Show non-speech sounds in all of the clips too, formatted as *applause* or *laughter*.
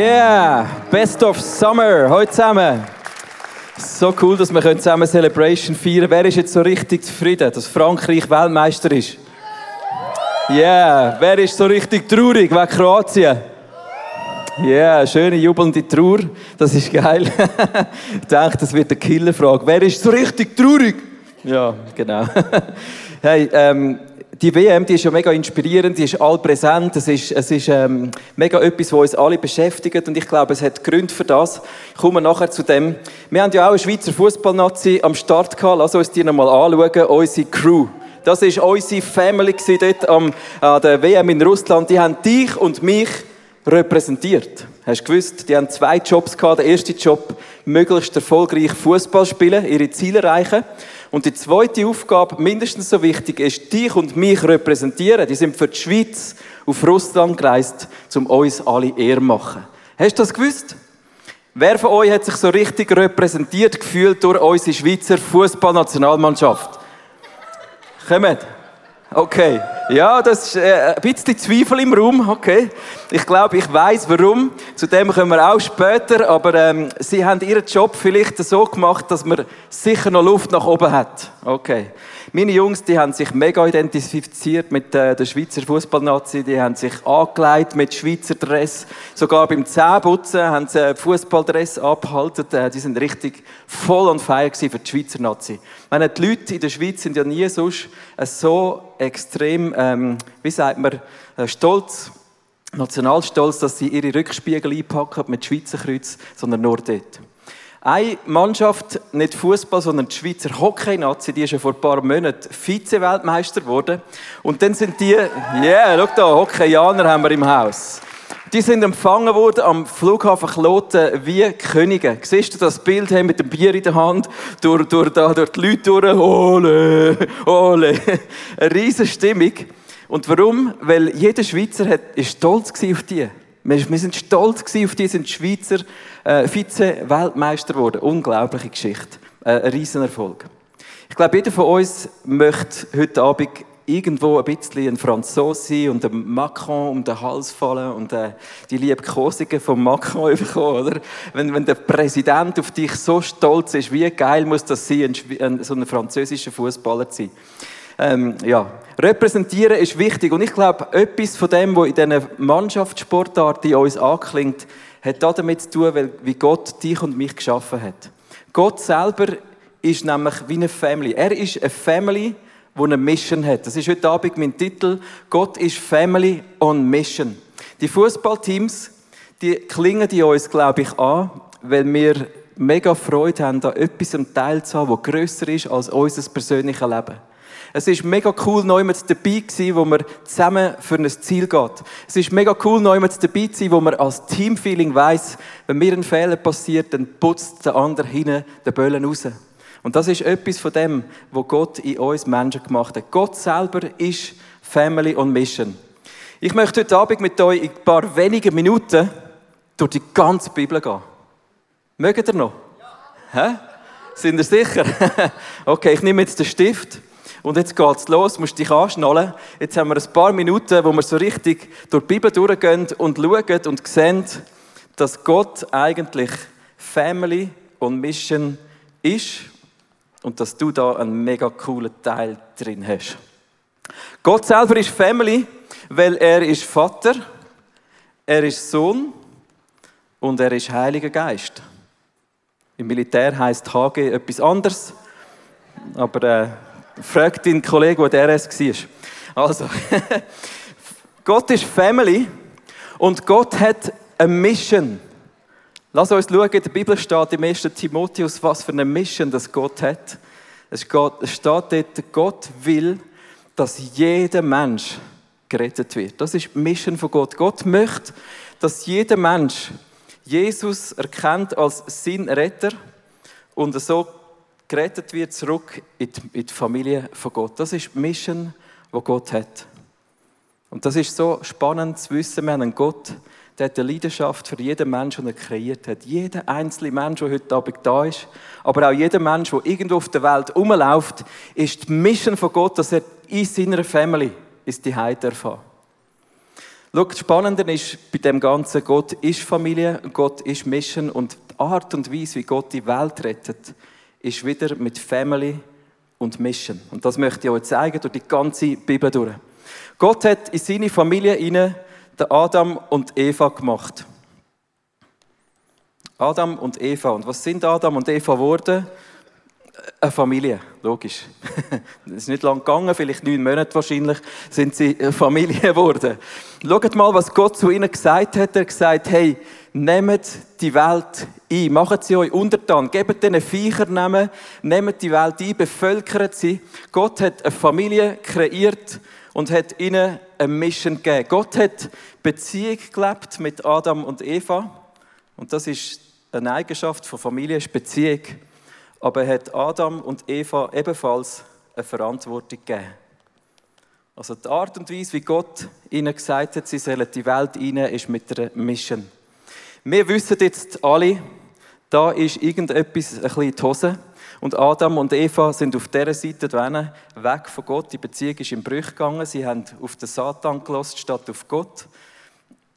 Yeah, Best of Summer, heute zusammen. So cool, dass wir zusammen Celebration feiern Wer ist jetzt so richtig zufrieden, dass Frankreich Weltmeister ist? Yeah, wer ist so richtig traurig wegen Kroatien? Yeah, schöne jubelnde Trauer, das ist geil. *laughs* ich denke, das wird eine Killerfrage. Wer ist so richtig traurig? Ja, genau. *laughs* hey, ähm, die WM, die ist ja mega inspirierend, die ist allpräsent, es ist, es ist ähm, mega etwas, was uns alle beschäftigt und ich glaube, es hat Gründe für das. Ich komme nachher zu dem. Wir haben ja auch eine Schweizer Fußballnazi am Start gehabt, lass uns die nochmal anschauen, unsere Crew. Das ist unsere Family dort am, an der WM in Russland. Die haben dich und mich repräsentiert. Hast du gewusst, die haben zwei Jobs gehabt. Der erste Job, möglichst erfolgreich Fußball spielen, ihre Ziele erreichen. Und die zweite Aufgabe, mindestens so wichtig, ist, dich und mich repräsentieren. Die sind für die Schweiz auf Russland gereist, um uns alle Ehre machen. Hast du das gewusst? Wer von euch hat sich so richtig repräsentiert gefühlt durch unsere Schweizer Fußballnationalmannschaft? Kommt. Okay. Ja, das ist äh, ein bisschen Zweifel im Raum. Okay. Ich glaube, ich weiß warum. Zu dem kommen wir auch später. Aber ähm, sie haben ihren Job vielleicht so gemacht, dass man sicher noch Luft nach oben hat. Okay. Meine Jungs, die haben sich mega identifiziert mit äh, der Schweizer Fußballnazi. Die haben sich angelegt mit Schweizer Dress. Sogar beim Zähneputzen haben sie Fußballdress abgehalten. Äh, die sind richtig voll on fire für die Schweizer Nazi. meine, die Leute in der Schweiz sind ja nie sonst so extrem, ähm, wie sagt man, äh, stolz, nationalstolz, dass sie ihre Rückspiegel einpacken mit Schweizer Kreuz, sondern nur dort. Eine Mannschaft, nicht Fußball, sondern die Schweizer Hockey-Nazi, die ist ja vor ein paar Monaten Vize-Weltmeister geworden. Und dann sind die, yeah, schau da, Hockeyaner haben wir im Haus. Die sind empfangen worden am Flughafen Kloten wie Könige. Siehst du das Bild mit dem Bier in der Hand, durch, durch, da, durch die Leute durch, ole, ole. Eine riesige Stimmung. Und warum? Weil jeder Schweizer hat, ist stolz auf die. Wir, sind stolz auf die, sind Schweizer äh, Vize-Weltmeister geworden. Unglaubliche Geschichte. Äh, ein Riesenerfolg. Ich glaube, jeder von uns möchte heute Abend irgendwo ein bisschen ein Franzose und dem Macron um den Hals fallen und äh, die Liebkosungen vom Macron *laughs* bekommen, oder? Wenn, wenn der Präsident auf dich so stolz ist, wie geil muss das sein, ein, ein, so ein französischer Fußballer zu sein? Ähm, ja, repräsentieren ist wichtig und ich glaube, etwas von dem, was in diesen Mannschaftssportarten uns anklingt, hat damit zu tun, wie Gott dich und mich geschaffen hat. Gott selber ist nämlich wie eine Family. Er ist eine Family, die eine Mission hat. Das ist heute Abend mein Titel. Gott ist Family on Mission. Die Fußballteams, die klingen die uns, glaube ich, an, weil wir mega Freude haben, da etwas im Teil zu haben, das grösser ist als unser persönliches Leben. Es ist mega cool, neu mit dabei zu sein, wo man zusammen für ein Ziel geht. Es ist mega cool, neu mit dabei zu sein, wo man als Teamfeeling weiß, wenn mir ein Fehler passiert, dann putzt der andere hinten den Böllen raus. Und das ist etwas von dem, was Gott in uns Menschen gemacht hat. Gott selber ist Family on Mission. Ich möchte heute Abend mit euch in ein paar wenigen Minuten durch die ganze Bibel gehen. Mögt ihr noch? Ja. Hä? Sind ihr sicher? *laughs* okay, ich nehme jetzt den Stift. Und jetzt geht's los, musst dich anschnallen. Jetzt haben wir ein paar Minuten, wo wir so richtig durch die Bibel durchgehen und schauen und sehen, dass Gott eigentlich Family und Mission ist und dass du da einen mega coolen Teil drin hast. Gott selber ist Family, weil er ist Vater, er ist Sohn und er ist Heiliger Geist. Im Militär heißt HG etwas anderes, aber äh, Frag deinen Kollegen, der RS war. Also, *laughs* Gott ist Family und Gott hat eine Mission. Lass uns schauen, in der Bibel steht im 1. Timotheus, was für eine Mission das Gott hat. Es steht dort, Gott will, dass jeder Mensch gerettet wird. Das ist die Mission von Gott. Gott möchte, dass jeder Mensch Jesus erkennt als sein Retter und so gerettet wird zurück in die, Familie von Gott. Das ist die Mission, die Gott hat. Und das ist so spannend zu wissen, wir haben einen Gott, der hat eine Leidenschaft für jeden Menschen, den er kreiert hat. Jeder einzelne Mensch, der heute Abend da ist, aber auch jeder Mensch, der irgendwo auf der Welt rumläuft, ist die Mission von Gott, dass er in seiner Family ist die Heid erfahren. Schau, das Spannende ist bei dem Ganzen, Gott ist Familie, Gott ist Mission und die Art und Weise, wie Gott die Welt rettet, ist wieder mit Family und Mission. Und das möchte ich euch zeigen durch die ganze Bibel durch. Gott hat in seine Familie hinein den Adam und Eva gemacht. Adam und Eva. Und was sind Adam und Eva geworden? Eine Familie, logisch. *laughs* Es ist nicht lang gegangen, vielleicht neun Monate wahrscheinlich, sind sie eine Familie geworden. Schaut mal, was Gott zu ihnen gesagt hat. Er hat gesagt, hey, nehmt die Welt ein, macht sie euch untertan, gebt ihnen Viechernamen, nehmt die Welt ein, bevölkert sie. Gott hat eine Familie kreiert und hat ihnen eine Mission gegeben. Gott hat Beziehung gelebt mit Adam und Eva und das ist eine Eigenschaft von Familie, ist Beziehung aber er hat Adam und Eva ebenfalls eine Verantwortung gegeben. Also die Art und Weise, wie Gott ihnen gesagt hat, sie sollen die Welt rein, ist mit einer Mission. Wir wissen jetzt alle, da ist irgendetwas ein bisschen in die Hose. Und Adam und Eva sind auf dieser Seite weg von Gott. Die Beziehung ist in Brüche gegangen. Sie haben auf den Satan gelost statt auf Gott.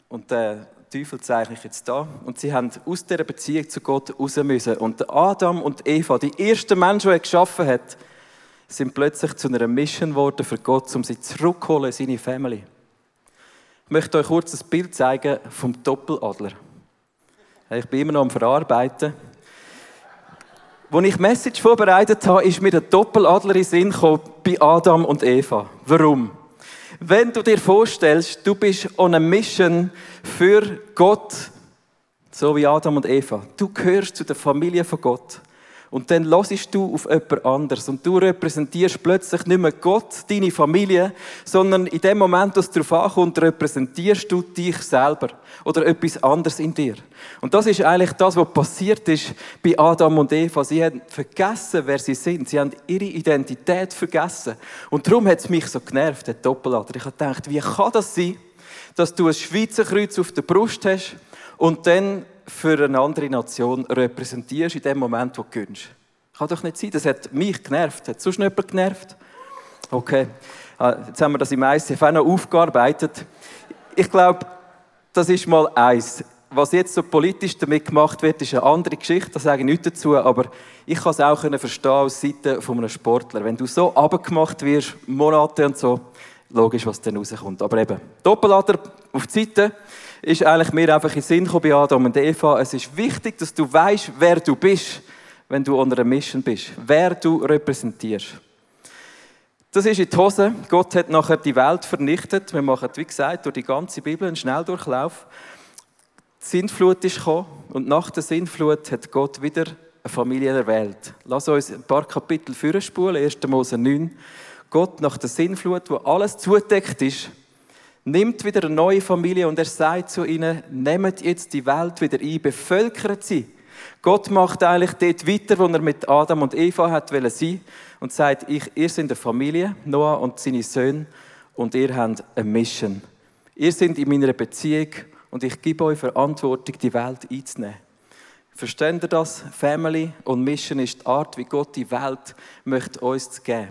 Und der Teufel zeige ich jetzt da. Und sie haben aus dieser Beziehung zu Gott raus müssen. Und Adam und Eva, die ersten Menschen, die er geschaffen hat, sind plötzlich zu einer Mission geworden für Gott, um sie zurückzuholen in seine Family. Ich möchte euch kurz ein Bild zeigen vom Doppeladler. Ich bin immer noch am Verarbeiten. Als ich Message vorbereitet habe, ist mir der Doppeladler in Sinn gekommen bei Adam und Eva. Warum? Wenn du dir vorstellst, du bist on a mission für Gott, so wie Adam und Eva. Du gehörst zu der Familie von Gott. Und dann hörst du auf jemand anderes. Und du repräsentierst plötzlich nicht mehr Gott, deine Familie, sondern in dem Moment, dass es darauf ankommt, repräsentierst du dich selber. Oder etwas anderes in dir. Und das ist eigentlich das, was passiert ist bei Adam und Eva. Sie haben vergessen, wer sie sind. Sie haben ihre Identität vergessen. Und darum hat es mich so genervt, der Doppelader. Ich habe gedacht, wie kann das sein, dass du ein Schweizer Kreuz auf der Brust hast und dann für eine andere Nation repräsentierst in dem Moment, wo du gönnst. Kann doch nicht sein. Das hat mich genervt. Hat sonst jemand genervt? Okay. Ah, jetzt haben wir das im ICF auch noch aufgearbeitet. Ich glaube, das ist mal eins. Was jetzt so politisch damit gemacht wird, ist eine andere Geschichte. Da sage ich nichts dazu. Aber ich kann es auch verstehen aus Seite von einem Sportler. Wenn du so abgemacht wirst, Monate und so, logisch, was dann rauskommt. Aber eben, Doppellader auf die Seite ist eigentlich mir einfach in den Sinn gekommen Adam und Eva. Es ist wichtig, dass du weißt, wer du bist, wenn du unter einer Mission bist. Wer du repräsentierst. Das ist in die Hose. Gott hat nachher die Welt vernichtet. Wir machen, wie gesagt, durch die ganze Bibel einen Schnelldurchlauf. Die Sintflut ist gekommen und nach der Sintflut hat Gott wieder eine Familie erwählt. Lass uns ein paar Kapitel vorspulen. 1. Mose 9. Gott nach der Sintflut, wo alles zudeckt ist, nimmt wieder eine neue Familie und er sagt zu ihnen, nehmt jetzt die Welt wieder ein, bevölkert sie. Gott macht eigentlich dort weiter, wo er mit Adam und Eva hat sein und sagt, ich, ihr seid eine Familie, Noah und seine Söhne, und ihr habt eine Mission. Ihr seid in meiner Beziehung und ich gebe euch Verantwortung, die Welt einzunehmen. Versteht ihr das? Family und Mission ist die Art, wie Gott die Welt möchte uns geben.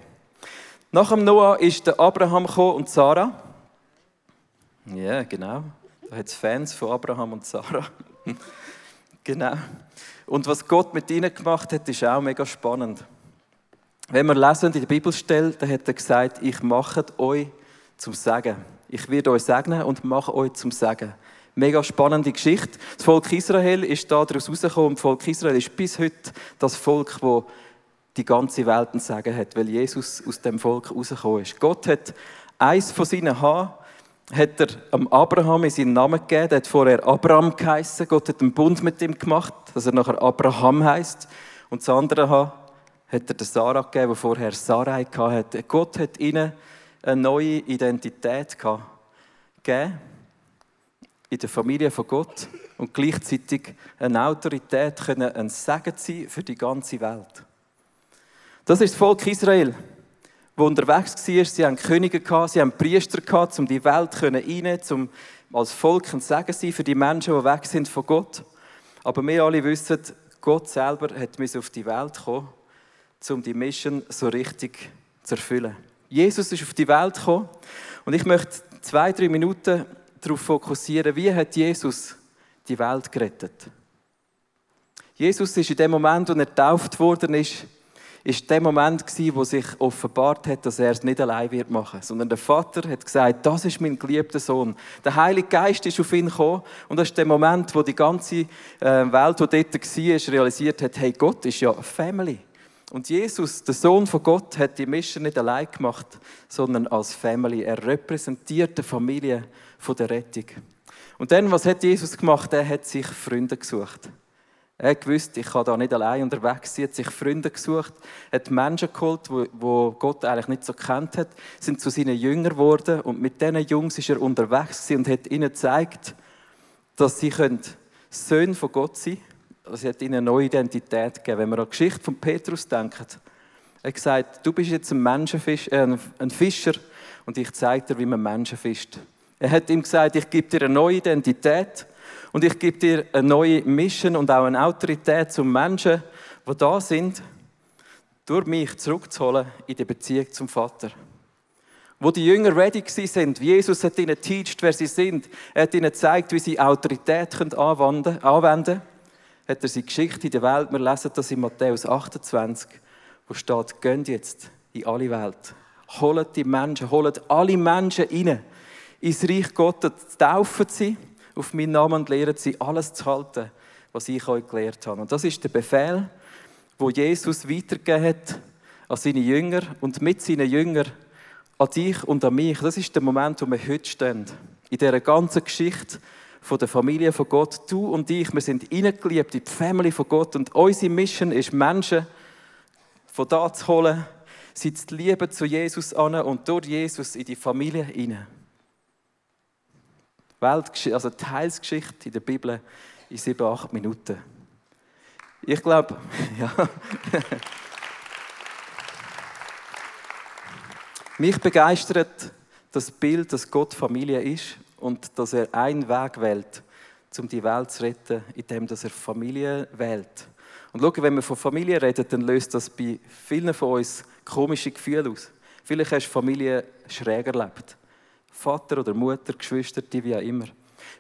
Nach dem Noah ist der Abraham und Sarah. Ja, genau. Da hat es Fans von Abraham und Sarah. *laughs* genau. Und was Gott mit ihnen gemacht hat, ist auch mega spannend. Wenn wir lesen in der Bibelstelle, dann hat er gesagt, ich mache euch zum Sagen. Ich werde euch segnen und mache euch zum Sagen. Mega spannende Geschichte. Das Volk Israel ist da daraus rausgekommen. Das Volk Israel ist bis heute das Volk, das die ganze Welt ein Sagen hat, weil Jesus aus dem Volk rausgekommen ist. Gott hat eins von seinen Haaren hat er am Abraham in seinen Namen gegeben. Der hat vorher Abraham geheißen. Gott hat einen Bund mit ihm gemacht, dass er nachher Abraham heißt. Und das andere hat er der Sarah gegeben, die vorher Sarai hatte. Gott hat ihnen eine neue Identität gegeben in der Familie von Gott und gleichzeitig eine Autorität ein Segen sein für die ganze Welt. Das ist das Volk Israel wo unterwegs war. Sie haben Könige sie haben Priester gehabt, um die Welt rein, um als Volk ein Segen sein für die Menschen, die weg sind von Gott. Aber wir alle wissen, Gott selber hat auf die Welt kommen, um die Mission so richtig zu erfüllen. Jesus ist auf die Welt gekommen und ich möchte zwei, drei Minuten darauf fokussieren, wie hat Jesus die Welt gerettet. Jesus ist in dem Moment, wo er getauft worden ist, ist der Moment wo sich offenbart hat, dass er es nicht allein wird machen, sondern der Vater hat gesagt, das ist mein geliebter Sohn. Der Heilige Geist ist auf ihn gekommen und das ist der Moment, wo die ganze äh, Welt, die dort war, realisiert hat, hey, Gott ist ja Family. Und Jesus, der Sohn von Gott, hat die Mission nicht allein gemacht, sondern als Family. Er repräsentiert die Familie von der Rettung. Und dann, was hat Jesus gemacht? Er hat sich Freunde gesucht. Er gewusst, ich kann da nicht allein unterwegs sein, hat sich Freunde gesucht, hat Menschen geholt, wo Gott eigentlich nicht so kennt hat, sind zu seinen Jüngern geworden und mit diesen Jungs ist er unterwegs und hat ihnen gezeigt, dass sie Söhne von Gott sein können es hat ihnen eine neue Identität gegeben. Wenn wir an die Geschichte von Petrus denken, er hat gesagt, du bist jetzt ein, Menschenfisch, äh, ein Fischer und ich zeige dir, wie man Menschen fischt. Er hat ihm gesagt, ich gebe dir eine neue Identität und ich gebe dir eine neue Mission und auch eine Autorität zum Menschen, die da sind, durch mich zurückzuholen in die Beziehung zum Vater. Wo die Jünger ready sind, Jesus hat ihnen geteacht, wer sie sind. Er hat ihnen gezeigt, wie sie Autorität anwenden können hat er seine Geschichte in der Welt, wir lesen das in Matthäus 28, wo steht, geht jetzt in alle Welt. Holt die Menschen, holt alle Menschen rein ins Reich Gottes, taufen sie auf meinen Namen und lehren sie, alles zu halten, was ich euch gelehrt habe. Und das ist der Befehl, wo Jesus weitergegeben hat an seine Jünger und mit seinen Jüngern an dich und an mich. Das ist der Moment, wo wir heute stehen. In dieser ganzen Geschichte von der Familie von Gott. Du und ich, wir sind hineingeliebt in die Familie von Gott und unsere Mission ist, Menschen von da zu holen, sie zu lieben zu Jesus an und durch Jesus in die Familie hinein. Weltgeschichte, also Teilsgeschichte in der Bibel in sieben, acht Minuten. Ich glaube, *laughs* ja. Mich begeistert das Bild, dass Gott Familie ist und dass er einen Weg wählt, um die Welt zu retten, indem er Familie wählt. Und schau, wenn wir von Familie reden, dann löst das bei vielen von uns komische Gefühle aus. Vielleicht hast du Familie schräg erlebt. Vater oder Mutter, Geschwister, die wie auch immer.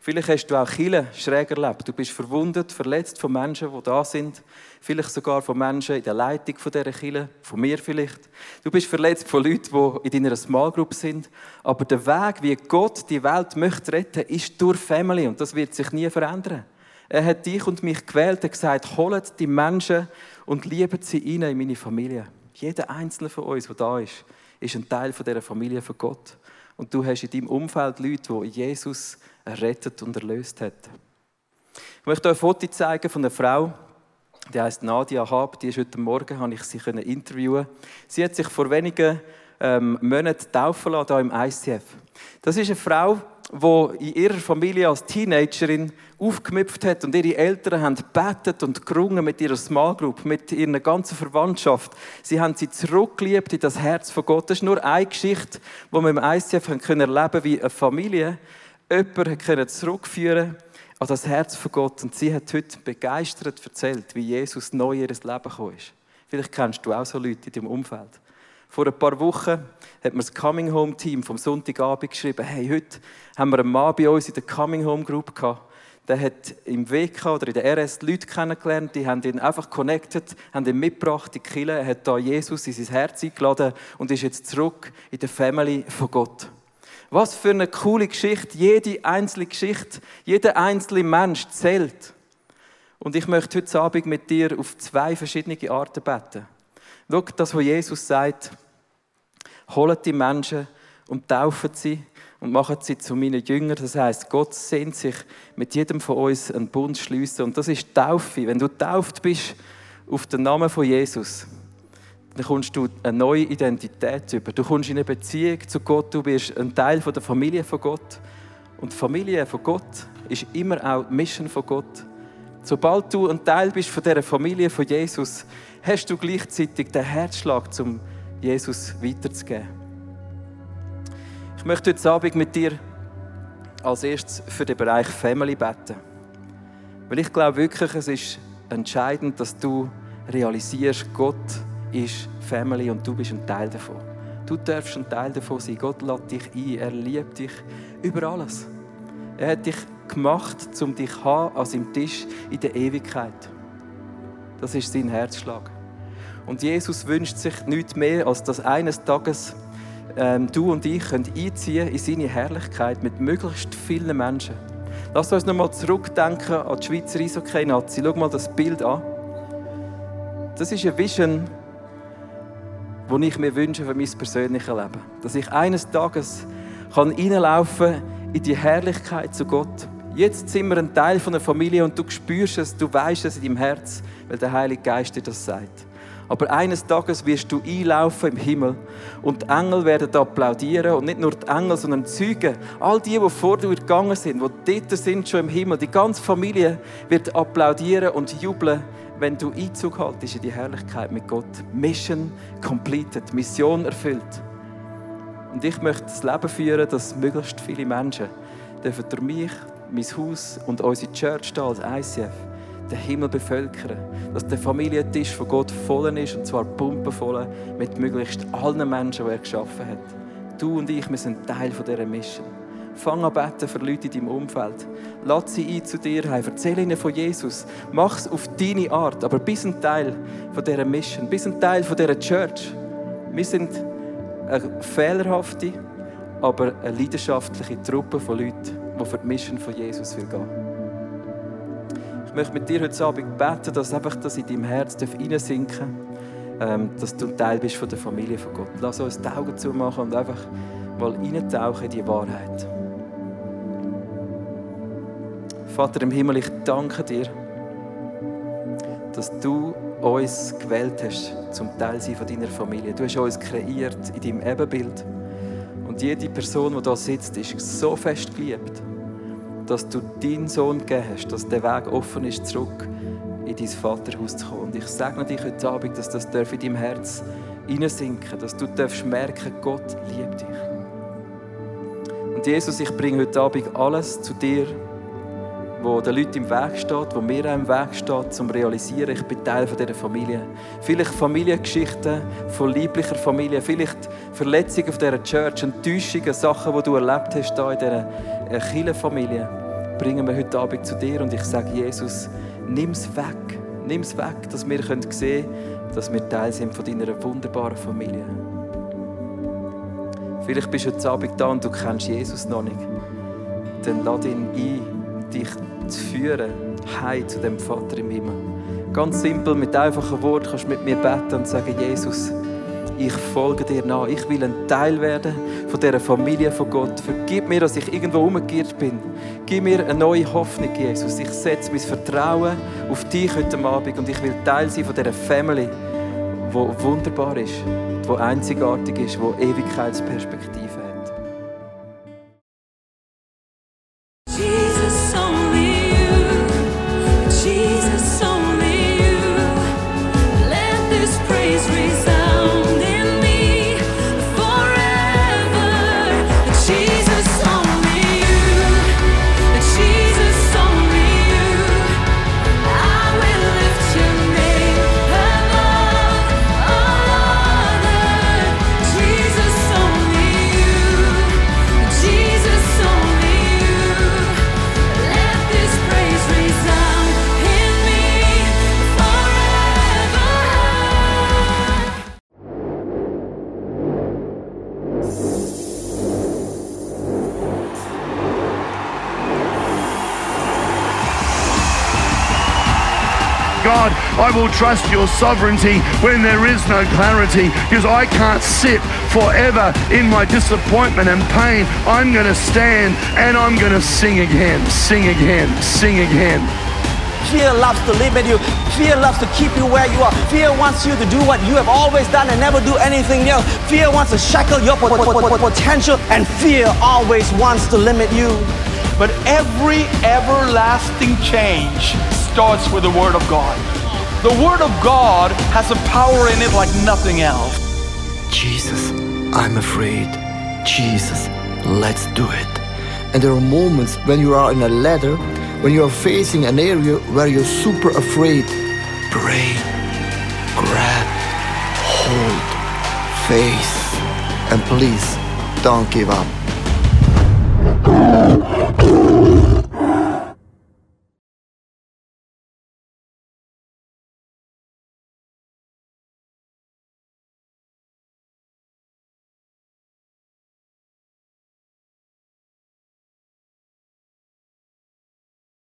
Vielleicht hast du auch Chile schräg erlebt. Du bist verwundet, verletzt von Menschen, die da sind. Vielleicht sogar von Menschen in der Leitung dieser Chile, von mir vielleicht. Du bist verletzt von Leuten, die in deiner Small Group sind. Aber der Weg, wie Gott die Welt möchte retten, ist durch Family und das wird sich nie verändern. Er hat dich und mich gewählt und gesagt, holt die Menschen und liebet sie rein in meine Familie. Jeder einzelne von uns, der da ist, ist ein Teil dieser Familie von Gott. Und du hast in deinem Umfeld Leute, die Jesus errettet und erlöst hat. Ich möchte euch ein Foto zeigen von einer Frau, die heißt Nadia Hab. Die ist heute Morgen, habe ich sie interviewen. Sie hat sich vor wenigen ähm, Monaten taufen lassen, hier im ICF. Das ist eine Frau, die in ihrer Familie als Teenagerin aufgemüpft hat und ihre Eltern haben betet und gerungen mit ihrer Small Group, mit ihrer ganzen Verwandtschaft. Sie haben sie zurückgeliebt in das Herz von Gott. Das ist nur eine Geschichte, die wir im ICF erleben können, wie eine Familie jemanden zurückführen an das Herz von Gott. Und sie hat heute begeistert erzählt, wie Jesus neu in ihr Leben gekommen ist. Vielleicht kennst du auch so Leute in deinem Umfeld. Vor ein paar Wochen hat mir das Coming Home Team vom Sonntagabend geschrieben, hey, heute haben wir einen Mann bei uns in der Coming Home Group gehabt. Der hat im WK oder in der RS Leute kennengelernt, die haben ihn einfach connected, haben ihn mitgebracht in die Kirche, er hat da Jesus in sein Herz eingeladen und ist jetzt zurück in der Family von Gott. Was für eine coole Geschichte. Jede einzelne Geschichte, jeder einzelne Mensch zählt. Und ich möchte heute Abend mit dir auf zwei verschiedene Arten beten. Schau, das, was Jesus sagt, holt die Menschen und taufen sie und machen sie zu meinen Jüngern. Das heißt, Gott sehnt sich mit jedem von uns einen Bund schließen. Und das ist Taufe. Wenn du tauft bist auf den Namen von Jesus, dann kommst du eine neue Identität über. Du kommst in eine Beziehung zu Gott, du bist ein Teil der Familie von Gott. Und die Familie von Gott ist immer auch die Mission von Gott. Sobald du ein Teil bist von dieser Familie von Jesus, hast du gleichzeitig den Herzschlag, um Jesus weiterzugeben. Ich möchte heute Abend mit dir als erstes für den Bereich Family beten. Weil ich glaube wirklich, es ist entscheidend, dass du realisierst, Gott ist Family und du bist ein Teil davon. Du darfst ein Teil davon sein. Gott lädt dich ein. Er liebt dich über alles. Er hat dich gemacht, um dich zu haben an seinem Tisch in der Ewigkeit. Das ist sein Herzschlag. Und Jesus wünscht sich nichts mehr, als dass eines Tages ähm, du und ich können einziehen in seine Herrlichkeit mit möglichst vielen Menschen. Lass uns nochmal zurückdenken an die Schweizer Eishockey-Nazi. Schau mal das Bild an. Das ist eine Vision, die ich mir wünsche für mein persönliches Leben. Dass ich eines Tages kann in die Herrlichkeit zu Gott. Jetzt sind wir ein Teil von der Familie und du spürst es, du weißt es in deinem Herz, weil der Heilige Geist dir das sagt. Aber eines Tages wirst du einlaufen im Himmel und die Engel werden applaudieren und nicht nur die Engel, sondern die Zeugen, all die, die vor dir gegangen sind, die dort sind schon im Himmel, die ganze Familie wird applaudieren und jubeln, wenn du Einzug haltest in die Herrlichkeit mit Gott. Mission completed, Mission erfüllt. Und ich möchte das Leben führen, dass möglichst viele Menschen dürfen durch mich, mein Haus und unsere Church hier als ICF den Himmel bevölkern. Dass der Familientisch von Gott voll ist, und zwar pumpenvoll mit möglichst allen Menschen, die er geschaffen hat. Du und ich, wir sind Teil von dieser Mission. Fang an beten für Leute in deinem Umfeld. Lass sie ein zu dir heim. Erzähl ihnen von Jesus. Mach es auf deine Art. Aber bis ein Teil von dieser Mission. Bis ein Teil von dieser Church. Wir sind eine fehlerhafte, aber eine leidenschaftliche Truppe von Leuten, die für die Mission von Jesus will gehen. Ich möchte mit dir heute Abend beten, dass einfach das in deinem Herz reinsinken darf, ähm, dass du ein Teil bist von der Familie von Gott. Lass uns die Augen zumachen und einfach mal reintauchen in die Wahrheit. Vater im Himmel, ich danke dir, dass du uns gewählt hast, zum Teil sein von deiner Familie. Du hast uns kreiert in deinem Ebenbild. Und jede Person, die da sitzt, ist so fest geliebt dass du deinen Sohn gegeben hast, dass der Weg offen ist, zurück in dein Vaterhaus zu kommen. Und ich segne dich heute Abend, dass das in deinem Herz hineinsinken dass du darfst merken, Gott liebt dich. Und Jesus, ich bringe heute Abend alles zu dir, wo den Leuten im Weg steht, wo mir auch im Weg steht, zum realisieren, ich bin Teil dieser Familie. Vielleicht Familiengeschichten von lieblicher Familie, vielleicht Verletzungen auf dieser Church, Enttäuschungen, Sachen, die du erlebt hast hier in dieser äh, Kirchenfamilie, bringen wir heute Abend zu dir und ich sage, Jesus, nimm es weg. Nimm es weg, dass wir sehen können, dass wir Teil sind von deiner wunderbaren Familie. Vielleicht bist du heute Abend da und du kennst Jesus noch nicht. Dann lade ihn ein, dich zu führen, heim zu dem Vater im Himmel. Ganz simpel, mit einfachen Worten kannst du mit mir beten und sagen, Jesus, ich folge dir nach. Ich will ein Teil werden von dieser Familie von Gott. Vergib mir, dass ich irgendwo umgekehrt bin. Gib mir eine neue Hoffnung, Jesus. Ich setze mein Vertrauen auf dich heute Abend und ich will Teil sein von dieser Family, die wunderbar ist, die einzigartig ist, die Ewigkeitsperspektive hat. I will trust your sovereignty when there is no clarity because I can't sit forever in my disappointment and pain. I'm going to stand and I'm going to sing again, sing again, sing again. Fear loves to limit you. Fear loves to keep you where you are. Fear wants you to do what you have always done and never do anything else. Fear wants to shackle your potential, and fear always wants to limit you. But every everlasting change starts with the Word of God. The Word of God has a power in it like nothing else. Jesus, I'm afraid. Jesus, let's do it. And there are moments when you are in a ladder, when you are facing an area where you're super afraid. Pray, grab, hold, face, and please don't give up.